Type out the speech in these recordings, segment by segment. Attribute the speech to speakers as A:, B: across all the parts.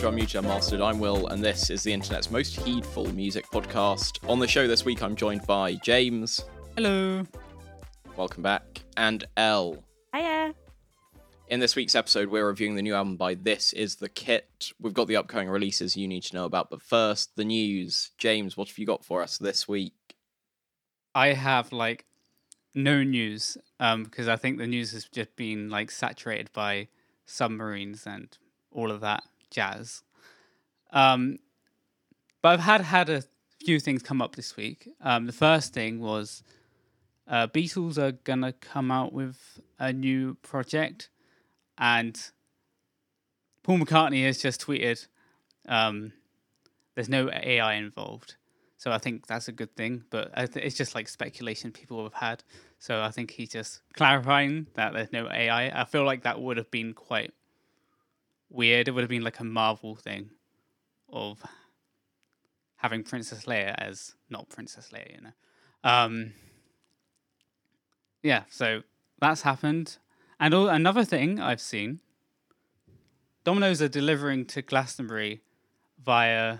A: Hello and welcome to Unmuted Unmastered. I'm Will, and this is the internet's most heedful music podcast. On the show this week, I'm joined by James.
B: Hello.
A: Welcome back, and Elle.
C: Hiya.
A: In this week's episode, we're reviewing the new album by This Is the Kit. We've got the upcoming releases you need to know about, but first, the news. James, what have you got for us this week?
B: I have like no news um because I think the news has just been like saturated by submarines and all of that jazz. Um but I've had had a few things come up this week. Um the first thing was uh Beatles are to come out with a new project and Paul McCartney has just tweeted um there's no AI involved. So I think that's a good thing, but it's just like speculation people have had. So I think he's just clarifying that there's no AI. I feel like that would have been quite weird. It would have been like a Marvel thing of having Princess Leia as not Princess Leia, you know. Um, yeah, so that's happened. And all, another thing I've seen, Domino's are delivering to Glastonbury via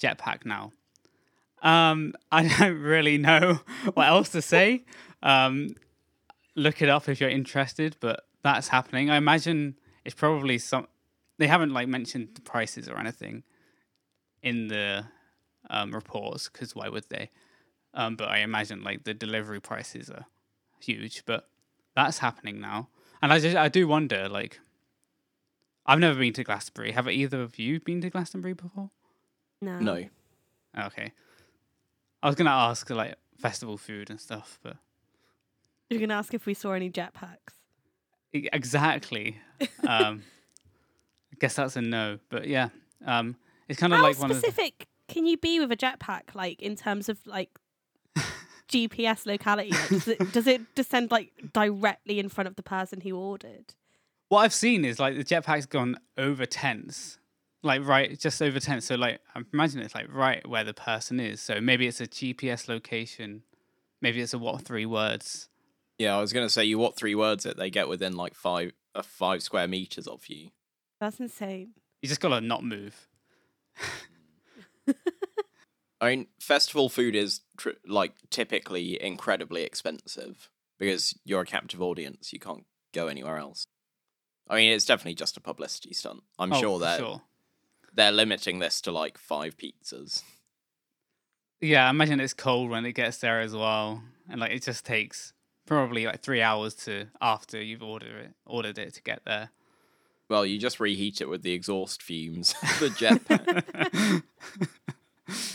B: jetpack now. Um, I don't really know what else to say. Um, look it up if you're interested, but that's happening. I imagine it's probably some. They haven't like mentioned the prices or anything in the um, reports because why would they? Um, but I imagine like the delivery prices are huge. But that's happening now, and I just I do wonder like. I've never been to Glastonbury. Have either of you been to Glastonbury before?
C: No.
A: No.
B: Okay. I was gonna ask like festival food and stuff, but
C: You're gonna ask if we saw any jetpacks.
B: Exactly. Um, I guess that's a no, but yeah, um, it's kind of
C: How
B: like one of the,
C: specific can you be with a jetpack, like in terms of like GPS locality? Like, does it does it descend like directly in front of the person who ordered?
B: what I've seen is like the jetpack's gone over tents, like right just over tents. So like I imagine it's like right where the person is. So maybe it's a GPS location, maybe it's a what three words.
A: Yeah, I was going to say, you what three words it, they get within like five, uh, five square meters of you.
C: That's insane.
B: You just gotta not move.
A: I mean, festival food is tr- like typically incredibly expensive because you're a captive audience. You can't go anywhere else. I mean, it's definitely just a publicity stunt. I'm
B: Oh,
A: sure they're
B: Sure.
A: they're limiting this to like five pizzas.
B: Yeah, I imagine it's cold when it gets there as well, and like it just takes probably like three hours to after you've ordered it ordered it to get there.
A: Well, you just reheat it with the exhaust fumes, the jetpack.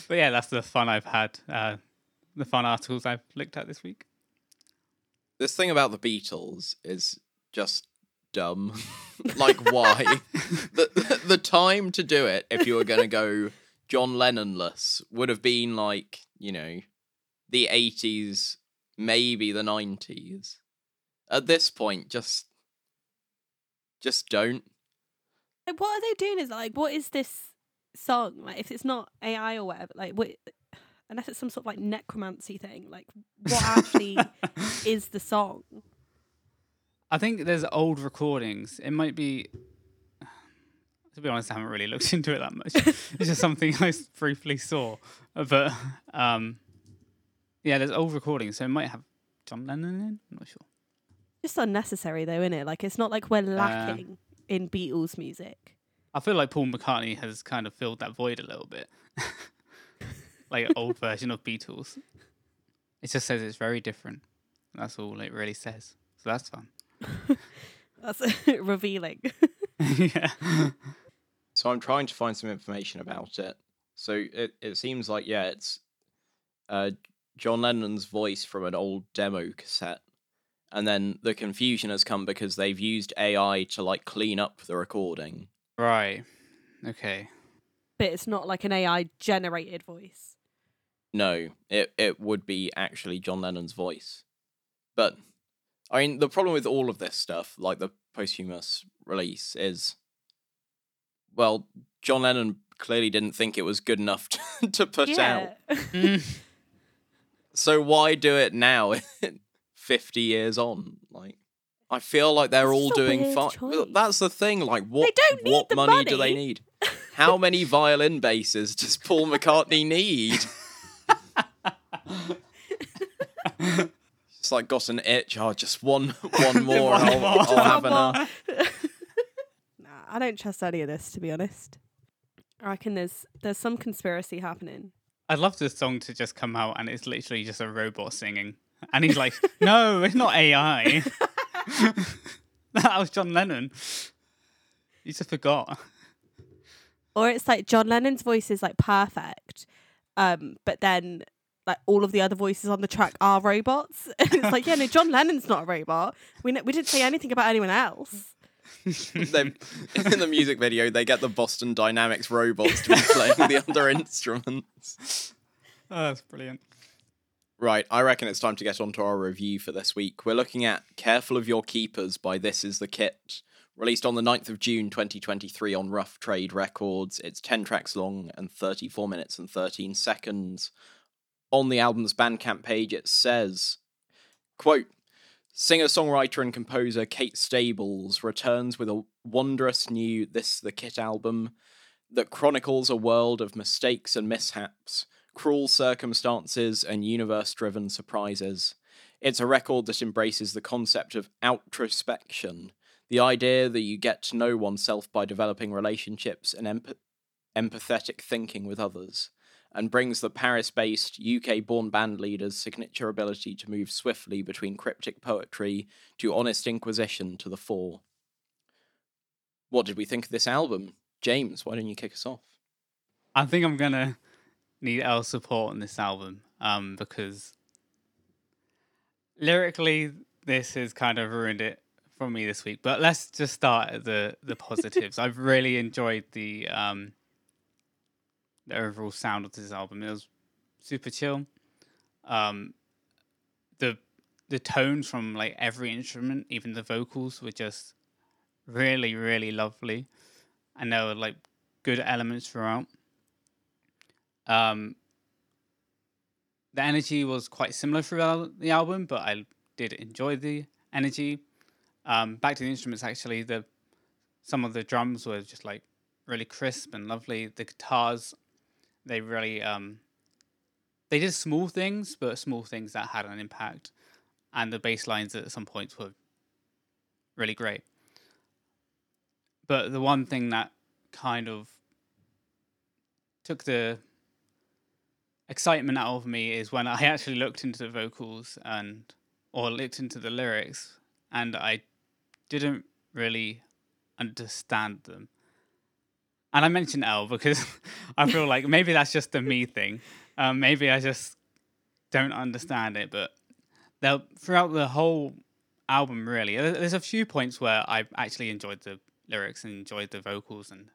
B: But yeah, that's the fun I've had. Uh, the fun articles I've looked at this week.
A: this thing about the Beatles is just dumb. like, why? the the time to do it, if you were going to go John Lennonless, would have been like you know the eighties, maybe the nineties. At this point, just just don't.
C: Like, what are they doing? Is like, what is this song? Like, if it's not AI or whatever, like, what? Unless it's some sort of like necromancy thing, like, what actually is the song?
B: I think there's old recordings. It might be. To be honest, I haven't really looked into it that much. it's just something I briefly saw, but um, yeah, there's old recordings, so it might have John Lennon in. I'm not sure.
C: Just unnecessary though, isn't it? Like, it's not like we're lacking in Beatles music.
B: I feel like Paul McCartney has kind of filled that void a little bit, like an old version of Beatles. It just says it's very different. That's all it really says. So that's fun.
C: That's revealing.
B: yeah.
A: So I'm trying to find some information about it. So it, it seems like yeah, it's uh, John Lennon's voice from an old demo cassette, and then the confusion has come because they've used AI to like clean up the recording.
B: Right. Okay.
C: but it's not like an AI generated voice.
A: No, it it would be actually John Lennon's voice, but I mean the problem with all of this stuff, like the posthumous release, is well, John Lennon clearly didn't think it was good enough to, to put out.
B: Mm.
A: So why do it now? Fifty years on, like I feel like they're
C: It's
A: all
C: just a
A: doing
C: weird
A: fine.
C: choice.
A: That's the thing. Like, what?
C: don't need
A: what
C: the
A: money, do they
C: money.
A: need? How many violin basses does Paul McCartney need? It's like got an itch. Oh, just one, one more.
B: One
A: I'll,
B: more.
A: I'll have enough.
C: nah, I don't trust any of this to be honest. I reckon there's there's some conspiracy happening.
B: I'd love this song to just come out and it's literally just a robot singing. And he's like, no, it's not AI. that was John Lennon. You just forgot.
C: Or it's like John Lennon's voice is like perfect, um, but then like all of the other voices on the track are robots. And it's like, yeah, no, John Lennon's not a robot. We n- we didn't say anything about anyone else.
A: they, in the music video, they get the Boston Dynamics robots to be playing the other instruments.
B: Oh, that's brilliant.
A: Right, I reckon it's time to get on to our review for this week. We're looking at Careful of Your Keepers by This Is the Kit, released on the 9th of June 2023 on Rough Trade Records. It's 10 tracks long and 34 minutes and 13 seconds. On the album's Bandcamp page, it says, quote, Singer songwriter and composer Kate Stables returns with a wondrous new This the Kit album that chronicles a world of mistakes and mishaps, cruel circumstances, and universe driven surprises. It's a record that embraces the concept of outrospection, the idea that you get to know oneself by developing relationships and emp- empathetic thinking with others and brings the Paris based UK born band leader's signature ability to move swiftly between cryptic poetry to honest inquisition to the fore. What did we think of this album? James, why don't you kick us off?
B: I think I'm gonna need Elle's support on this album, um, because lyrically this has kind of ruined it for me this week. But let's just start at the the positives. I've really enjoyed the um the overall sound of this album. It was super chill. Um, the the tones from like every instrument, even the vocals, were just really really lovely, and there were like good elements throughout. Um, the energy was quite similar throughout the album, but I did enjoy the energy. Um, back to the instruments, actually, the some of the drums were just like really crisp and lovely. The guitars, they really um, they did small things, but small things that had an impact. And the bass lines at some points were really great. But the one thing that kind of took the excitement out of me is when I actually looked into the vocals and or looked into the lyrics and I didn't really understand them. And I mentioned Elle because I feel like maybe that's just a me thing. Um, maybe I just don't understand it, but throughout the whole album, really, there's a few points where I actually enjoyed the lyrics and enjoyed the vocals and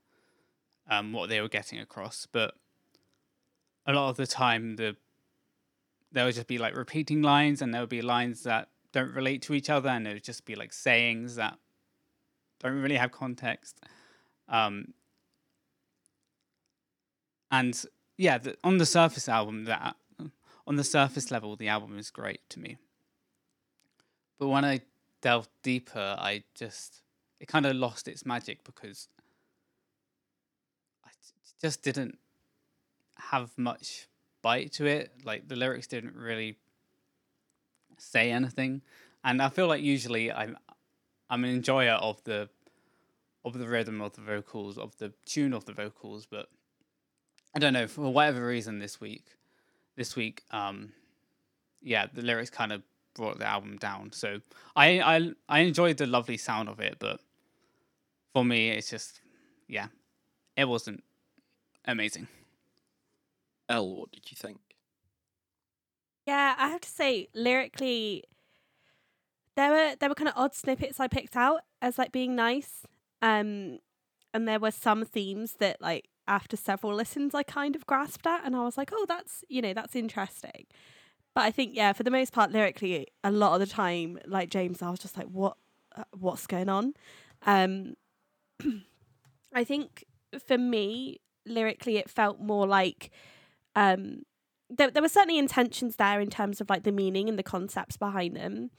B: um, what they were getting across. But a lot of the time, the there would just be like repeating lines, and there would be lines that don't relate to each other, and it would just be like sayings that don't really have context. Um, and yeah, the, on the surface album, that on the surface level, the album is great to me. But when I delved deeper, I just it kind of lost its magic because i just didn't have much bite to it. Like the lyrics didn't really say anything, and I feel like usually I'm I'm an enjoyer of the of the rhythm of the vocals, of the tune of the vocals, but I don't know for whatever reason this week, this week, um, yeah, the lyrics kind of brought the album down. So I I I enjoyed the lovely sound of it, but for me, it's just yeah, it wasn't amazing.
A: Elle, what did you think?
C: Yeah, I have to say, lyrically, there were there were kind of odd snippets I picked out as like being nice, um, and there were some themes that like after several listens I kind of grasped at, and I was like, oh, that's you know that's interesting. But I think yeah, for the most part, lyrically, a lot of the time, like James, I was just like, what, uh, what's going on? Um, I think for me, lyrically, it felt more like um there, there were certainly intentions there in terms of like the meaning and the concepts behind them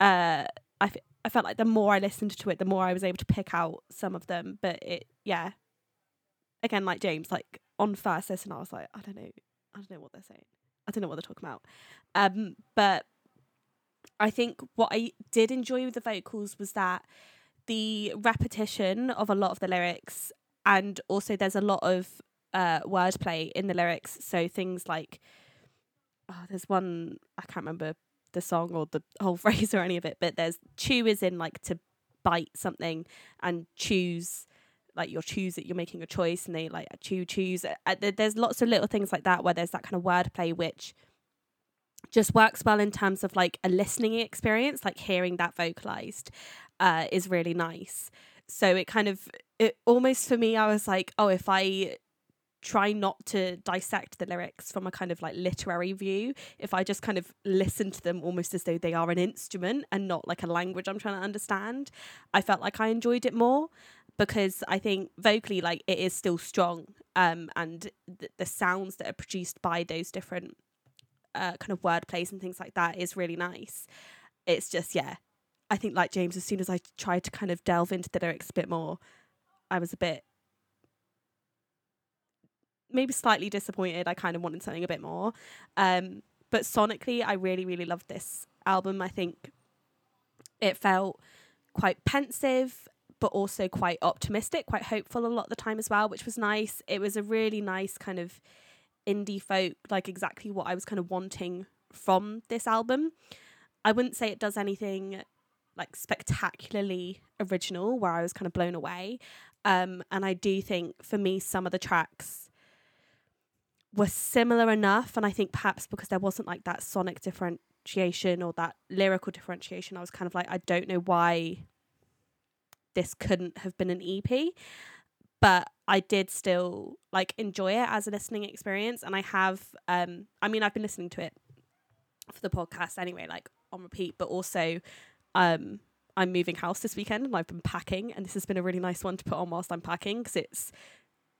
C: uh i I felt like the more I listened to it, the more I was able to pick out some of them. But it, yeah, again, like James, like on first listen, I was like, I don't know, I don't know what they're saying. I don't know what they're talking about. Um, but I think what I did enjoy with the vocals was that the repetition of a lot of the lyrics, and also there's a lot of uh, wordplay in the lyrics. So things like, oh, there's one I can't remember the song or the whole phrase or any of it, but there's chew is in like to bite something and choose like you're choosing you're making a choice and they like chew choose uh, there's lots of little things like that where there's that kind of wordplay which just works well in terms of like a listening experience like hearing that vocalized uh, is really nice so it kind of it almost for me i was like oh if i try not to dissect the lyrics from a kind of like literary view. If i just kind of listen to them almost as though they are an instrument and not like a language i'm trying to understand i felt like i enjoyed it more because i think vocally like it is still strong um and th- the sounds that are produced by those different uh, kind of word plays and things like that is really nice. It's just yeah i think like james as soon as i tried to kind of delve into the lyrics a bit more i was a bit maybe slightly disappointed. I kind of wanted something a bit more. Um, but sonically, I really, really loved this album. I think it felt quite pensive, but also quite optimistic, quite hopeful a lot of the time as well, which was nice. It was a really nice kind of indie folk, like exactly what I was kind of wanting from this album. I wouldn't say it does anything like spectacularly original where I was kind of blown away. Um, and I do think for me, some of the tracks were similar enough and i think perhaps because there wasn't like that sonic differentiation or that lyrical differentiation i was kind of like i don't know why this couldn't have been an ep but i did still like enjoy it as a listening experience and i have um i mean i've been listening to it for the podcast anyway like on repeat but also um i'm moving house this weekend and i've been packing and this has been a really nice one to put on whilst i'm packing because it's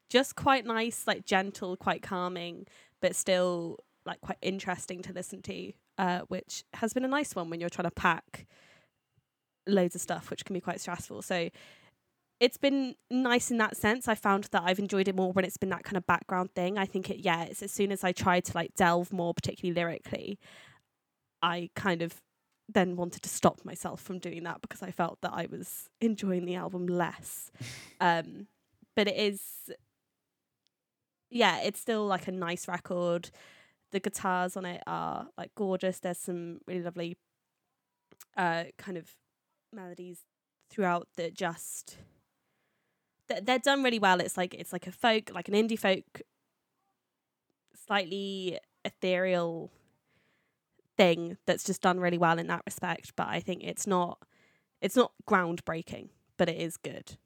C: just quite nice, like gentle, quite calming, but still like quite interesting to listen to. Uh, which has been a nice one when you're trying to pack loads of stuff, which can be quite stressful. So it's been nice in that sense. I found that I've enjoyed it more when it's been that kind of background thing. I think it, yeah, it's as soon as I tried to like delve more, particularly lyrically, I kind of then wanted to stop myself from doing that because I felt that I was enjoying the album less. um, but it is yeah, it's still like a nice record. The guitars on it are like gorgeous. There's some really lovely uh kind of melodies throughout that just they're, they're done really well. It's like it's like a folk, like an indie folk slightly ethereal thing that's just done really well in that respect, but I think it's not it's not groundbreaking, but it is good.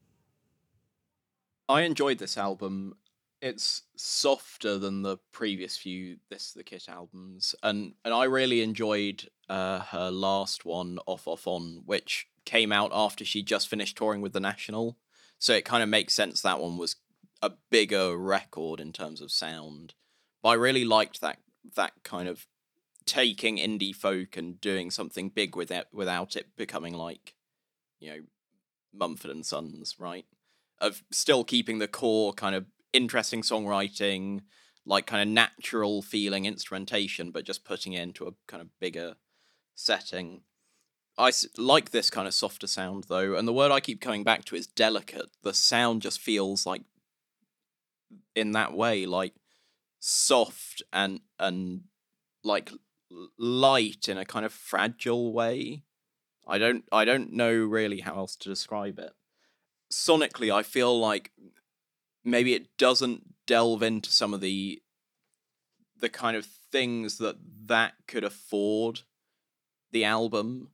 A: I enjoyed this album it's softer than the previous few this the kit albums and and i really enjoyed uh, her last one off off on which came out after she just finished touring with the national so it kind of makes sense that one was a bigger record in terms of sound but i really liked that that kind of taking indie folk and doing something big with it without it becoming like you know mumford and sons right of still keeping the core kind of interesting songwriting, like kind of natural feeling instrumentation, but just putting it into a kind of bigger setting. I like this kind of softer sound though, and the word I keep coming back to is delicate. The sound just feels like, in that way, like soft and and like light in a kind of fragile way. I don't I don't know really how else to describe it. Sonically, I feel like maybe it doesn't delve into some of the the kind of things that that could afford the album.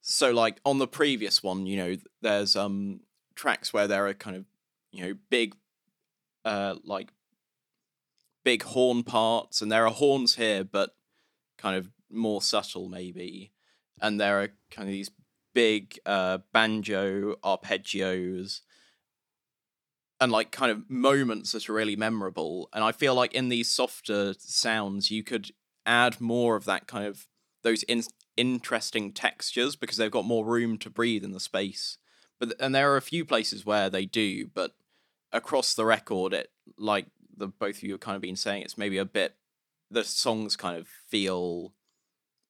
A: So like on the previous one you know there's um tracks where there are kind of you know big uh like big horn parts and there are horns here but kind of more subtle maybe. And there are kind of these big uh banjo arpeggios and like kind of moments that are really memorable. And I feel like in these softer sounds, you could add more of that kind of those in- interesting textures because they've got more room to breathe in the space. But and there are a few places where they do, but across the record, it like the both of you have kind of been saying, it's maybe a bit. The songs kind of feel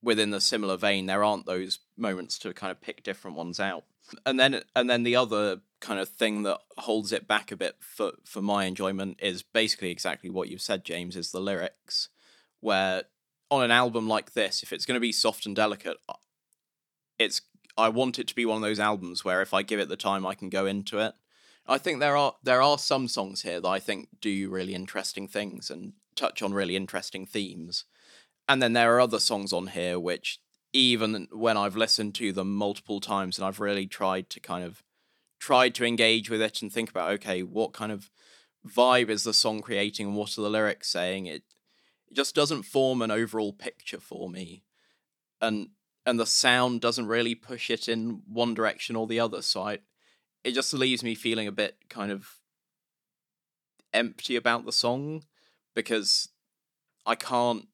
A: within the similar vein. There aren't those moments to kind of pick different ones out. And then and then the other kind of thing that holds it back a bit for for my enjoyment is basically exactly what you've said, James, is the lyrics, where on an album like this, if it's going to be soft and delicate, uh, it's I want it to be one of those albums where if I give it the time, I can go into it. I think there are there are some songs here that I think do really interesting things and touch on really interesting themes, and then there are other songs on here which even when I've listened to them multiple times and I've really tried to kind of tried to engage with it and think about okay, what kind of vibe is the song creating and what are the lyrics saying? It it just doesn't form an overall picture for me. And and the sound doesn't really push it in one direction or the other. So I, it just leaves me feeling a bit kind of empty about the song because I can't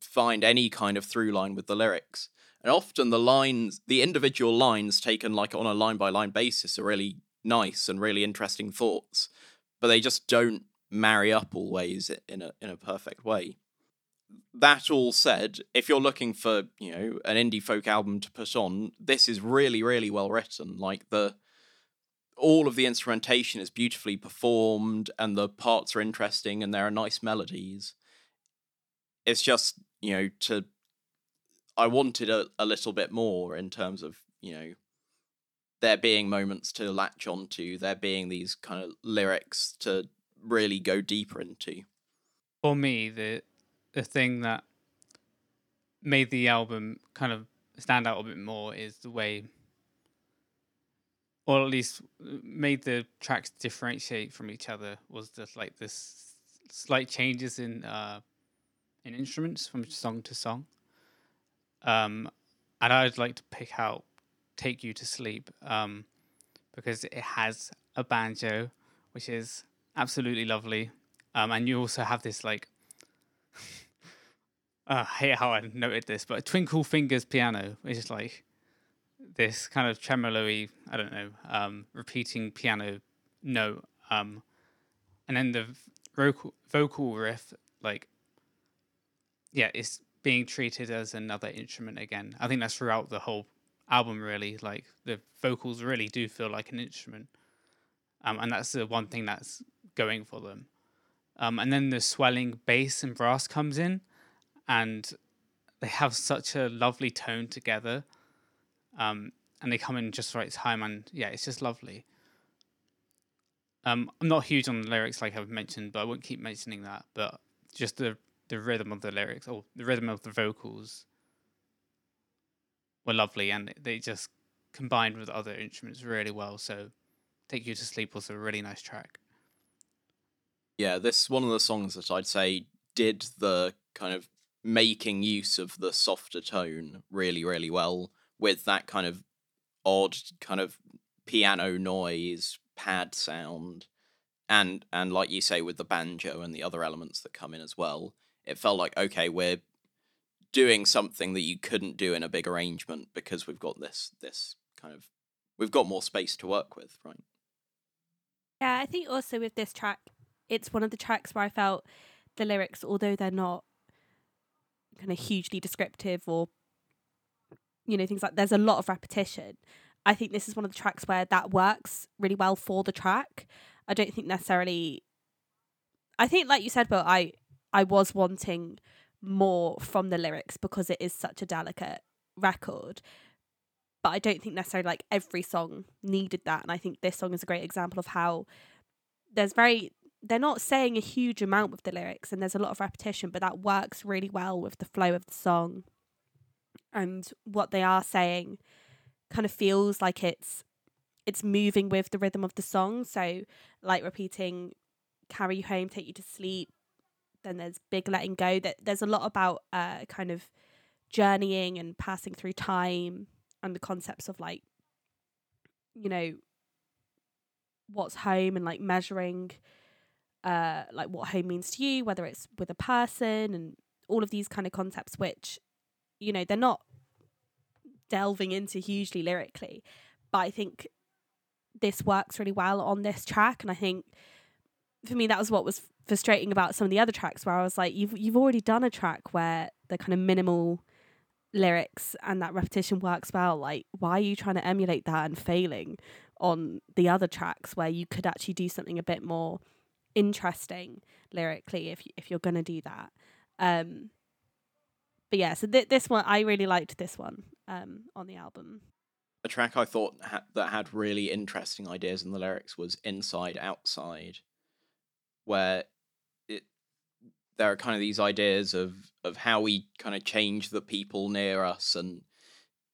A: find any kind of through line with the lyrics. And often the lines, the individual lines taken like on a line by line basis are really nice and really interesting thoughts, but they just don't marry up always in a in a perfect way. That all said, if you're looking for, you know, an indie folk album to put on, this is really really well written. Like the all of the instrumentation is beautifully performed and the parts are interesting and there are nice melodies. It's just, you know, to I wanted a, a little bit more in terms of, you know, there being moments to latch onto, there being these kind of lyrics to really go deeper into.
B: For me, the the thing that made the album kind of stand out a bit more is the way or at least made the tracks differentiate from each other was just like this slight changes in uh in instruments from song to song um and i'd like to pick out take you to sleep um because it has a banjo which is absolutely lovely um and you also have this like uh, I hate how I noted this, but Twinkle Fingers piano is like this kind of tremolo-y, I don't know, um, repeating piano note. Um, and then the vocal, vocal riff, like, yeah, it's being treated as another instrument again. I think that's throughout the whole album, really. Like, the vocals really do feel like an instrument. Um, and that's the one thing that's going for them. Um, and then the swelling bass and brass comes in, and they have such a lovely tone together um, and they come in just the right time, and yeah, it's just lovely. Um, I'm not huge on the lyrics, like I've mentioned, but I won't keep mentioning that. But just the the rhythm of the lyrics or the rhythm of the vocals were lovely, and they just combined with other instruments really well. So, "Take You to Sleep" was a really nice track.
A: Yeah, this is one of the songs that I'd say did the kind of making use of the softer tone really, really well with that kind of odd kind of piano noise, pad sound, and and like you say with the banjo and the other elements that come in as well. It felt like okay, we're doing something that you couldn't do in a big arrangement because we've got this this kind of we've got more space to work with, right?
C: Yeah, I think also with this track, it's one of the tracks where I felt the lyrics, although they're not kind of hugely descriptive or you know things like there's a lot of repetition i think this is one of the tracks where that works really well for the track i don't think necessarily i think like you said but i i was wanting more from the lyrics because it is such a delicate record but i don't think necessarily like every song needed that and i think this song is a great example of how there's very they're not saying a huge amount with the lyrics and there's a lot of repetition but that works really well with the flow of the song. And what they are saying kind of feels like it's it's moving with the rhythm of the song. So like repeating carry you home take you to sleep then there's big letting go that there's a lot about uh kind of journeying and passing through time and the concepts of like you know what's home and like measuring uh like what home means to you whether it's with a person and all of these kind of concepts which you know they're not delving into hugely lyrically. But I think this works really well on this track, and I think for me that was what was frustrating about some of the other tracks where I was like, you've you've already done a track where the kind of minimal lyrics and that repetition works well. Like, why are you trying to emulate that and failing on the other tracks where you could actually do something a bit more interesting lyrically if if you're gonna do that? Um, but yeah, so th- this one I really liked this one um, on the album.
A: A track I thought ha- that had really interesting ideas in the lyrics was "Inside Outside," where there are kind of these ideas of of how we kind of change the people near us and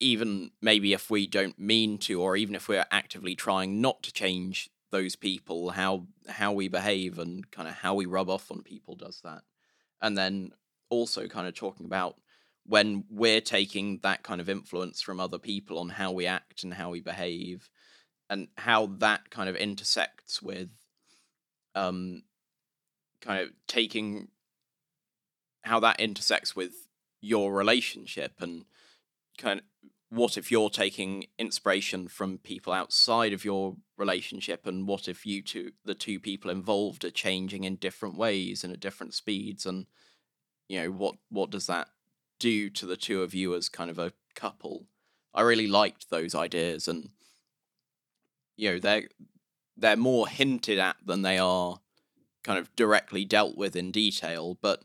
A: even maybe if we don't mean to or even if we're actively trying not to change those people how how we behave and kind of how we rub off on people does that. And then also kind of talking about when we're taking that kind of influence from other people on how we act and how we behave and how that kind of intersects with um kind of taking how that intersects with your relationship and kind of what if you're taking inspiration from people outside of your relationship and what if you two the two people involved are changing in different ways and at different speeds? And you know what what does that do to the two of you as kind of a couple? I really liked those ideas and you know they're they're more hinted at than they are kind of directly dealt with in detail but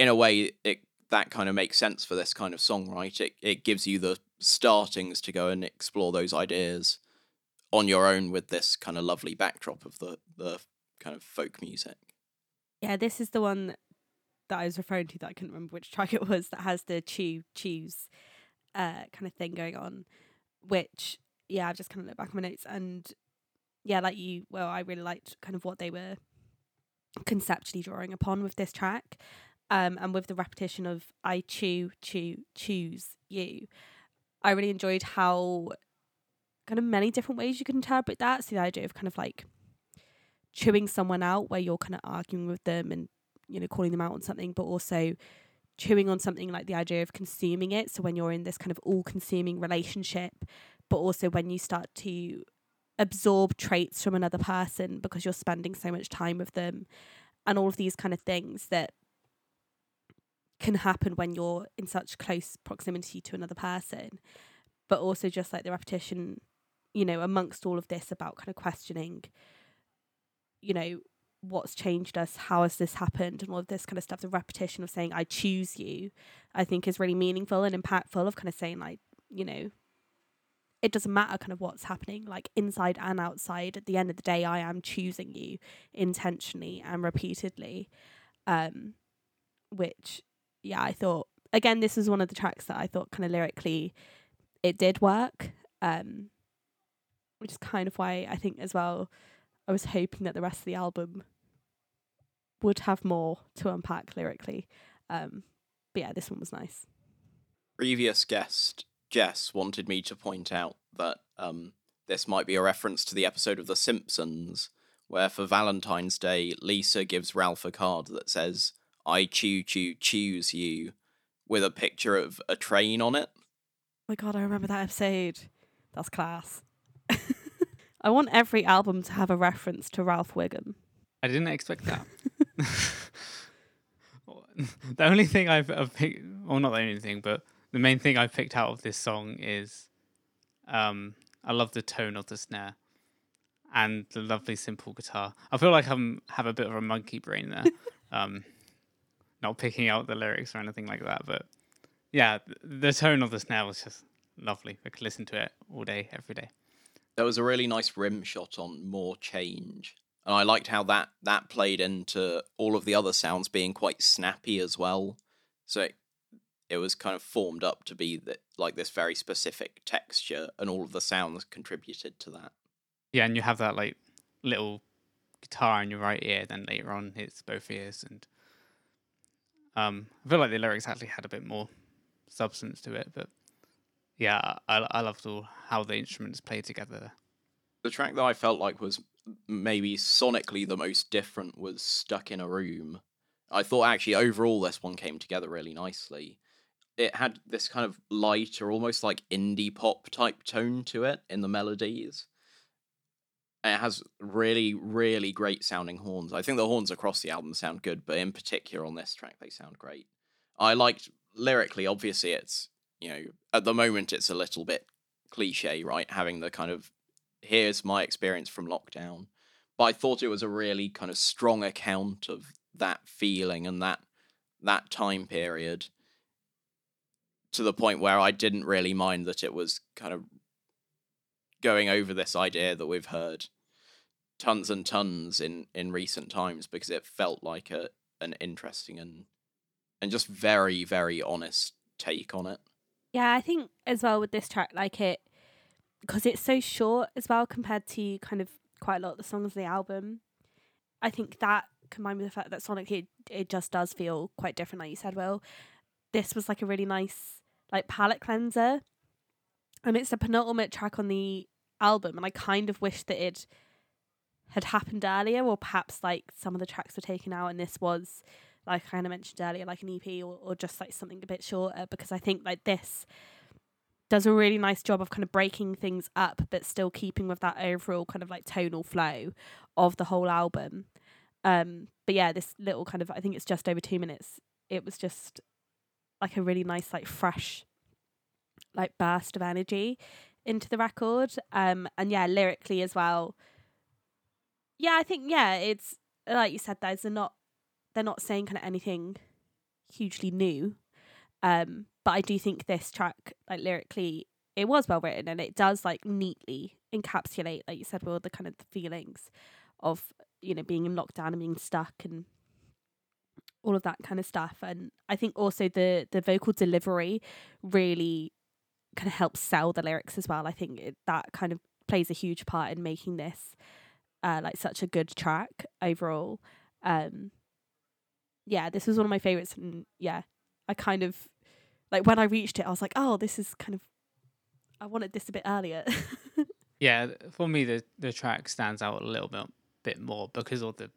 A: in a way it that kind of makes sense for this kind of song right? It, it gives you the startings to go and explore those ideas on your own with this kind of lovely backdrop of the the kind of folk music.
C: Yeah, this is the one that I was referring to that I couldn't remember which track it was that has the chew choose uh kind of thing going on, which yeah, I've just kind of looked back on my notes and yeah, like you, well, I really liked kind of what they were conceptually drawing upon with this track, um, and with the repetition of I chew, chew, choose you. I really enjoyed how kind of many different ways you can interpret that. So the idea of kind of like chewing someone out where you're kind of arguing with them and you know calling them out on something but also chewing on something like the idea of consuming it so when you're in this kind of all consuming relationship but also when you start to absorb traits from another person because you're spending so much time with them and all of these kind of things that can happen when you're in such close proximity to another person but also just like the repetition you know amongst all of this about kind of questioning you know what's changed us how has this happened and all of this kind of stuff the repetition of saying i choose you i think is really meaningful and impactful of kind of saying like you know it doesn't matter kind of what's happening like inside and outside at the end of the day i am choosing you intentionally and repeatedly um which yeah i thought again this was one of the tracks that i thought kind of lyrically it did work um which is kind of why i think as well I was hoping that the rest of the album would have more to unpack lyrically. Um, but yeah, this one was nice.
A: previous guest Jess wanted me to point out that um, this might be a reference to the episode of The Simpsons where for Valentine's Day Lisa gives Ralph a card that says "I choo choo choose you" with a picture of a train on it.
C: Oh my god, I remember that episode. That's class. I want every album to have a reference to Ralph Wiggum.
B: I didn't expect that. the only thing I've, I've picked, well, not the only thing, but the main thing I picked out of this song is um, I love the tone of the snare and the lovely simple guitar. I feel like I'm have a bit of a monkey brain there, um, not picking out the lyrics or anything like that. But yeah, the tone of the snare was just lovely. I could listen to it all day, every day.
A: There was a really nice rim shot on "More Change," and I liked how that that played into all of the other sounds being quite snappy as well. So it, it was kind of formed up to be that like this very specific texture, and all of the sounds contributed to that.
B: Yeah, and you have that like little guitar in your right ear, then later on it's both ears, and um, I feel like the lyrics actually had a bit more substance to it. But yeah, I I loved all how the instruments play together.
A: The track that I felt like was maybe sonically the most different was "Stuck in a Room." I thought actually overall this one came together really nicely. it had this kind of light or almost like indie pop type tone to it in the melodies. It has really, really great sounding horns. I think the horns across the album sound good, but in particular on this track, they sound great. I liked lyrically, obviously, it's, you know, at the moment, it's a little bit cliche, right? Having the kind of, here's my experience from lockdown. But I thought it was a really kind of strong account of that feeling and that that time period to the point where I didn't really mind that it was kind of going over this idea that we've heard tons and tons in in recent times because it felt like a an interesting and and just very very honest take on it.
C: Yeah, I think as well with this track, like it, because it's so short as well compared to kind of quite a lot of the songs of the album. I think that combined with the fact that sonically it, it just does feel quite different, like you said, Will. This was like a really nice like palette cleanser, and it's the penultimate track on the album, and I kind of wish that it had happened earlier, or perhaps like some of the tracks were taken out, and this was like I kind of mentioned earlier, like an EP or, or just like something a bit shorter, because I think like this does a really nice job of kind of breaking things up, but still keeping with that overall kind of like tonal flow of the whole album. Um, but yeah, this little kind of I think it's just over two minutes. It was just like a really nice, like fresh, like burst of energy into the record. Um, and yeah, lyrically as well. Yeah, I think yeah, it's like you said, those are not they're not saying kind of anything hugely new. Um, but I do think this track, like lyrically, it was well written and it does like neatly encapsulate, like you said, all the kind of the feelings of you know being in lockdown and being stuck and all of that kind of stuff. And I think also the the vocal delivery really kind of helps sell the lyrics as well. I think it, that kind of plays a huge part in making this uh, like such a good track overall. Um, yeah, this was one of my favorites, and yeah, I kind of like when I reached it, I was like, oh, this is kind of I wanted this a bit earlier.
B: yeah, for me, the the track stands out a little bit bit more because of the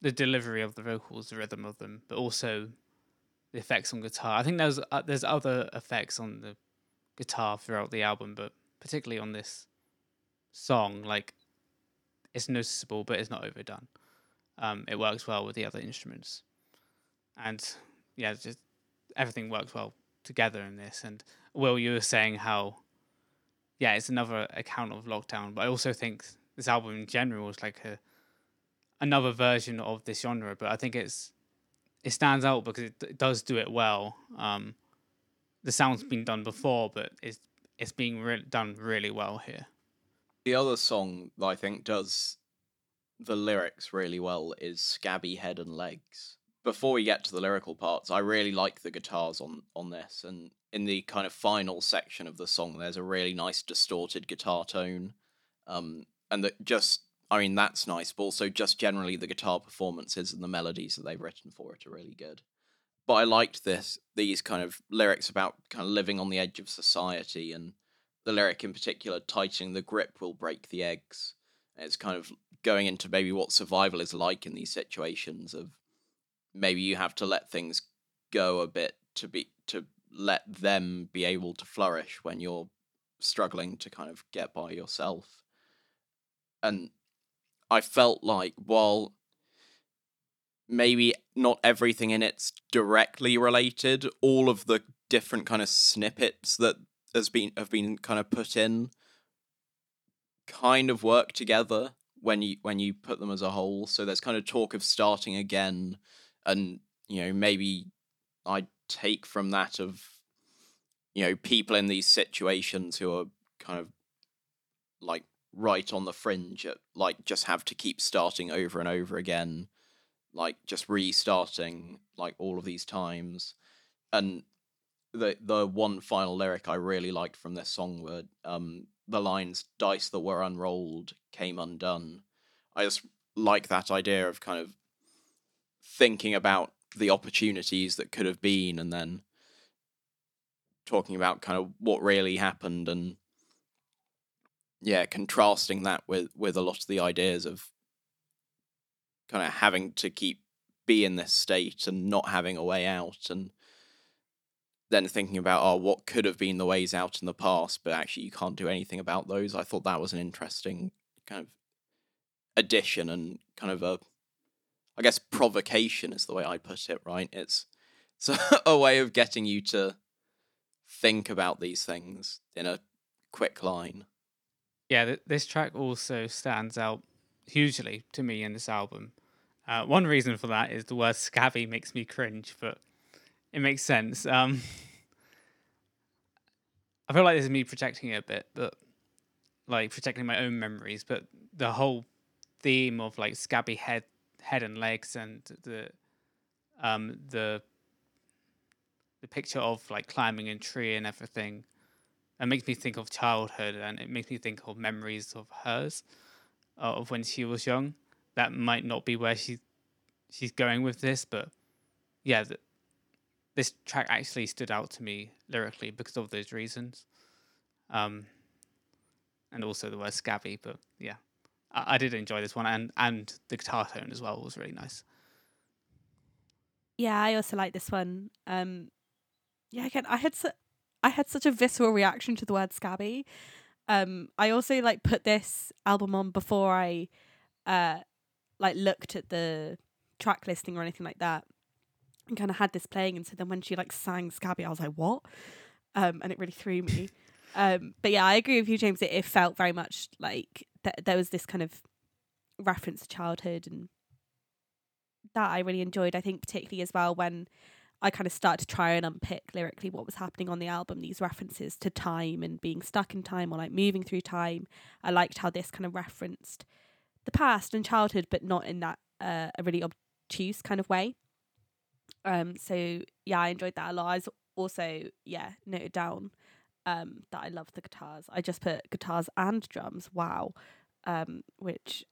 B: the delivery of the vocals, the rhythm of them, but also the effects on guitar. I think there's uh, there's other effects on the guitar throughout the album, but particularly on this song, like it's noticeable, but it's not overdone. Um, it works well with the other instruments, and yeah, just everything works well together in this. And Will, you were saying how, yeah, it's another account of lockdown, but I also think this album in general is like a another version of this genre, but I think it's it stands out because it, it does do it well. Um, the sound's been done before, but it's it's being re- done really well here.
A: The other song that I think does the lyrics really well is "Scabby Head and Legs." Before we get to the lyrical parts, I really like the guitars on on this, and in the kind of final section of the song, there's a really nice distorted guitar tone, um, and that just I mean, that's nice, but also just generally the guitar performances and the melodies that they've written for it are really good. But I liked this these kind of lyrics about kind of living on the edge of society and the lyric in particular, tightening the grip will break the eggs. It's kind of going into maybe what survival is like in these situations of maybe you have to let things go a bit to be to let them be able to flourish when you're struggling to kind of get by yourself. And I felt like while maybe not everything in it's directly related, all of the different kind of snippets that has been have been kind of put in kind of work together when you when you put them as a whole. So there's kind of talk of starting again and you know maybe I take from that of you know people in these situations who are kind of like right on the fringe at like just have to keep starting over and over again like just restarting like all of these times. And the the one final lyric i really liked from this song were um the lines dice that were unrolled came undone. I just like that idea of kind of thinking about the opportunities that could have been and then talking about kind of what really happened and yeah, contrasting that with with a lot of the ideas of kind of having to keep be in this state and not having a way out and then thinking about oh what could have been the ways out in the past, but actually you can't do anything about those. I thought that was an interesting kind of addition and kind of a I guess provocation is the way I put it, right? It's it's a way of getting you to think about these things in a quick line.
B: Yeah, th- this track also stands out hugely to me in this album. Uh, one reason for that is the word scabby makes me cringe, but it makes sense. Um, I feel like this is me projecting it a bit, but like protecting my own memories. But the whole theme of like scabby head, head and legs, and the um the the picture of like climbing a tree and everything, it makes me think of childhood, and it makes me think of memories of hers, uh, of when she was young. That might not be where she she's going with this, but yeah, th- this track actually stood out to me lyrically because of those reasons. Um, and also the word scabby, but yeah, I, I did enjoy this one, and and the guitar tone as well was really nice.
C: Yeah, I also like this one. Um, yeah, again, I had su- I had such a visceral reaction to the word scabby. Um, I also like put this album on before I, uh, like looked at the track listing or anything like that, and kind of had this playing. And so then when she like sang scabby, I was like, what? Um, and it really threw me. Um, but yeah, I agree with you, James. It, it felt very much like th- there was this kind of reference to childhood and that I really enjoyed. I think particularly as well when I kind of started to try and unpick lyrically what was happening on the album, these references to time and being stuck in time or like moving through time. I liked how this kind of referenced the past and childhood, but not in that uh, a really obtuse kind of way. Um, so yeah, I enjoyed that a lot. I was also yeah noted down um that I love the guitars. I just put guitars and drums. Wow, um, which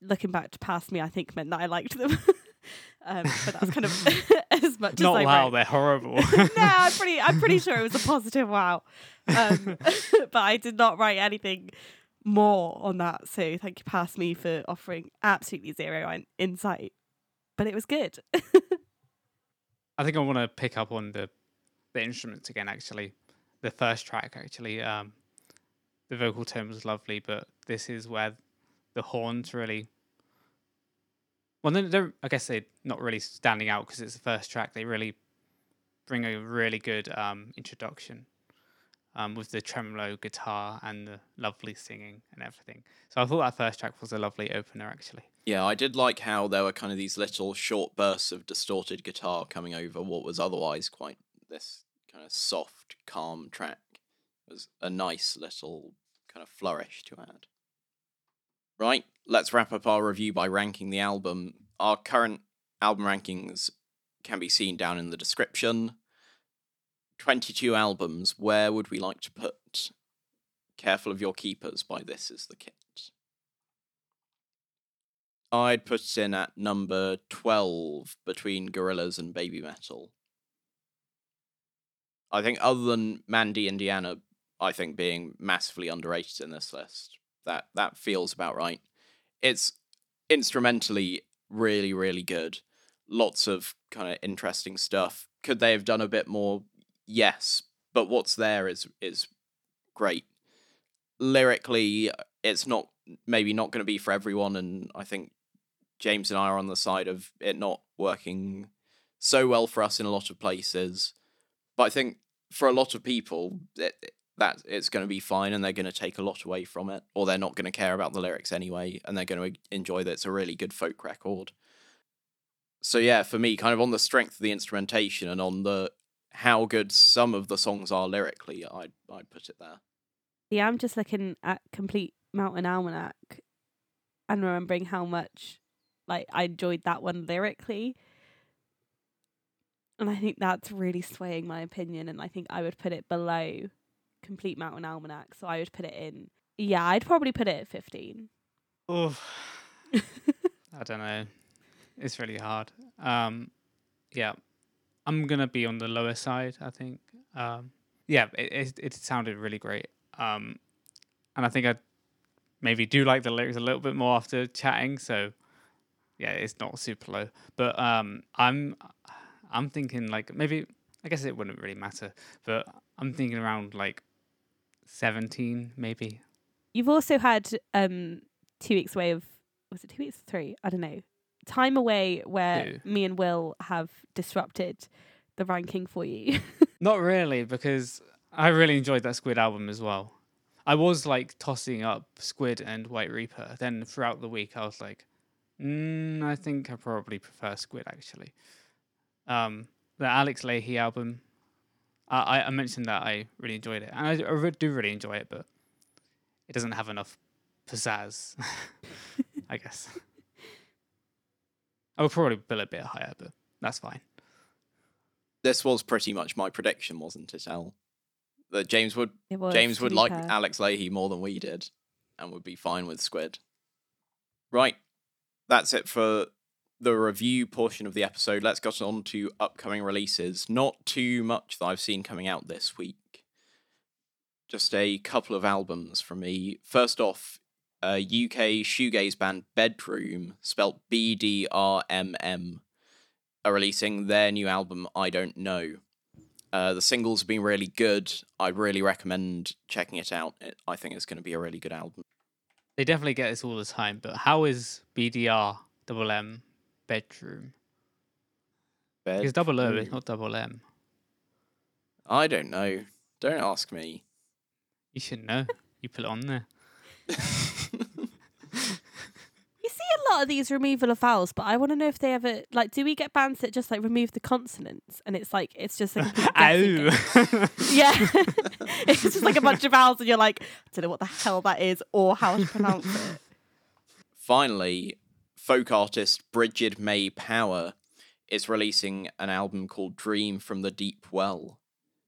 C: looking back to past me, I think meant that I liked them. um, but that's kind of as much
B: Not
C: as I
B: wow,
C: wrote.
B: they're horrible.
C: no, I'm pretty. I'm pretty sure it was a positive wow. Um, but I did not write anything more on that. So thank you, past me, for offering absolutely zero insight. But it was good.
B: I think I want to pick up on the the instruments again. Actually, the first track actually, um, the vocal tone was lovely, but this is where the horns really. Well, they're, they're I guess they're not really standing out because it's the first track. They really bring a really good um, introduction um, with the tremolo guitar and the lovely singing and everything. So I thought that first track was a lovely opener, actually.
A: Yeah, I did like how there were kind of these little short bursts of distorted guitar coming over what was otherwise quite this kind of soft, calm track. It was a nice little kind of flourish to add. Right, let's wrap up our review by ranking the album. Our current album rankings can be seen down in the description. 22 albums, where would we like to put Careful of Your Keepers by This Is the Kit? I'd put it in at number 12 between Gorillaz and Babymetal. I think, other than Mandy Indiana, I think being massively underrated in this list, that, that feels about right. It's instrumentally really, really good. Lots of kind of interesting stuff. Could they have done a bit more? Yes, but what's there is is great. Lyrically, it's not maybe not going to be for everyone, and I think James and I are on the side of it not working so well for us in a lot of places. But I think for a lot of people, it, that it's going to be fine, and they're going to take a lot away from it, or they're not going to care about the lyrics anyway, and they're going to enjoy that it's a really good folk record. So yeah, for me, kind of on the strength of the instrumentation and on the how good some of the songs are lyrically, I'd I'd put it there.
C: Yeah, I'm just looking at Complete Mountain Almanac and remembering how much like I enjoyed that one lyrically. And I think that's really swaying my opinion and I think I would put it below Complete Mountain Almanac. So I would put it in yeah, I'd probably put it at fifteen.
B: Oh, I don't know. It's really hard. Um, yeah, I'm gonna be on the lower side. I think. Um, yeah, it, it it sounded really great. Um, and I think I maybe do like the lyrics a little bit more after chatting. So yeah, it's not super low, but um, I'm I'm thinking like maybe I guess it wouldn't really matter, but I'm thinking around like 17 maybe.
C: You've also had um two weeks away of was it two weeks three? I don't know. Time away where me and Will have disrupted the ranking for you.
B: Not really, because I really enjoyed that Squid album as well. I was like tossing up Squid and White Reaper. Then throughout the week, I was like, mm, I think I probably prefer Squid actually. Um, the Alex Lahey album, I, I- I mentioned that I really enjoyed it, and I, I do really enjoy it, but it doesn't have enough pizzazz, I guess. I would probably bill a bit higher, but that's fine.
A: This was pretty much my prediction, wasn't it, Al? That James would
C: was,
A: James would like
C: fair.
A: Alex Lahey more than we did, and would be fine with Squid. Right, that's it for the review portion of the episode. Let's get on to upcoming releases. Not too much that I've seen coming out this week. Just a couple of albums from me. First off, uh, UK shoegaze band Bedroom, spelt B D R M M, are releasing their new album I Don't Know. Uh, the singles have been really good. I'd really recommend checking it out. It, I think it's going to be a really good album.
B: They definitely get this all the time, but how is BDR double M bedroom? It's double O, it's not double M.
A: I don't know. Don't ask me.
B: You should know. you put it on there.
C: You see a lot of these removal of vowels, but I want to know if they ever like. Do we get bands that just like remove the consonants and it's like it's just like a complete guessing
B: oh.
C: yeah, it's just like a bunch of vowels and you're like, I don't know what the hell that is or how to pronounce it.
A: Finally, folk artist Bridget Mae Power is releasing an album called Dream from the Deep Well.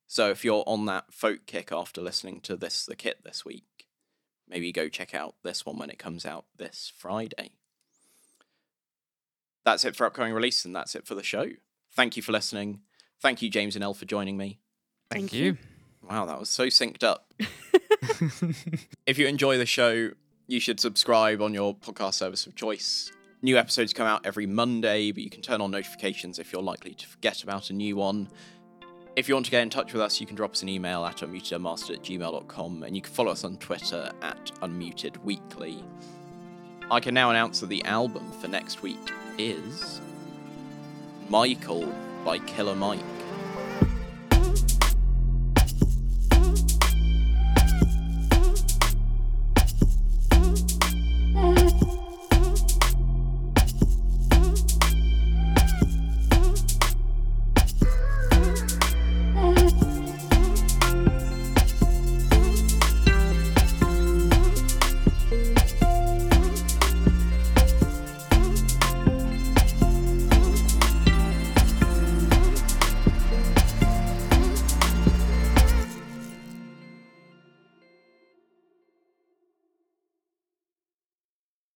A: So if you're on that folk kick after listening to this the kit this week, maybe go check out this one when it comes out this Friday. That's it for upcoming release and that's it for the show. Thank you for listening. Thank you James and Elle for joining me.
B: Thank,
C: Thank
B: you.
A: Wow, that was so synced up. if you enjoy the show, you should subscribe on your podcast service of choice. New episodes come out every Monday, but you can turn on notifications if you're likely to forget about a new one. If you want to get in touch with us, you can drop us an email at unmutedmaster at gmail.com and you can follow us on Twitter at unmutedweekly. I can now announce that the album for next week is Michael by Killer Mike.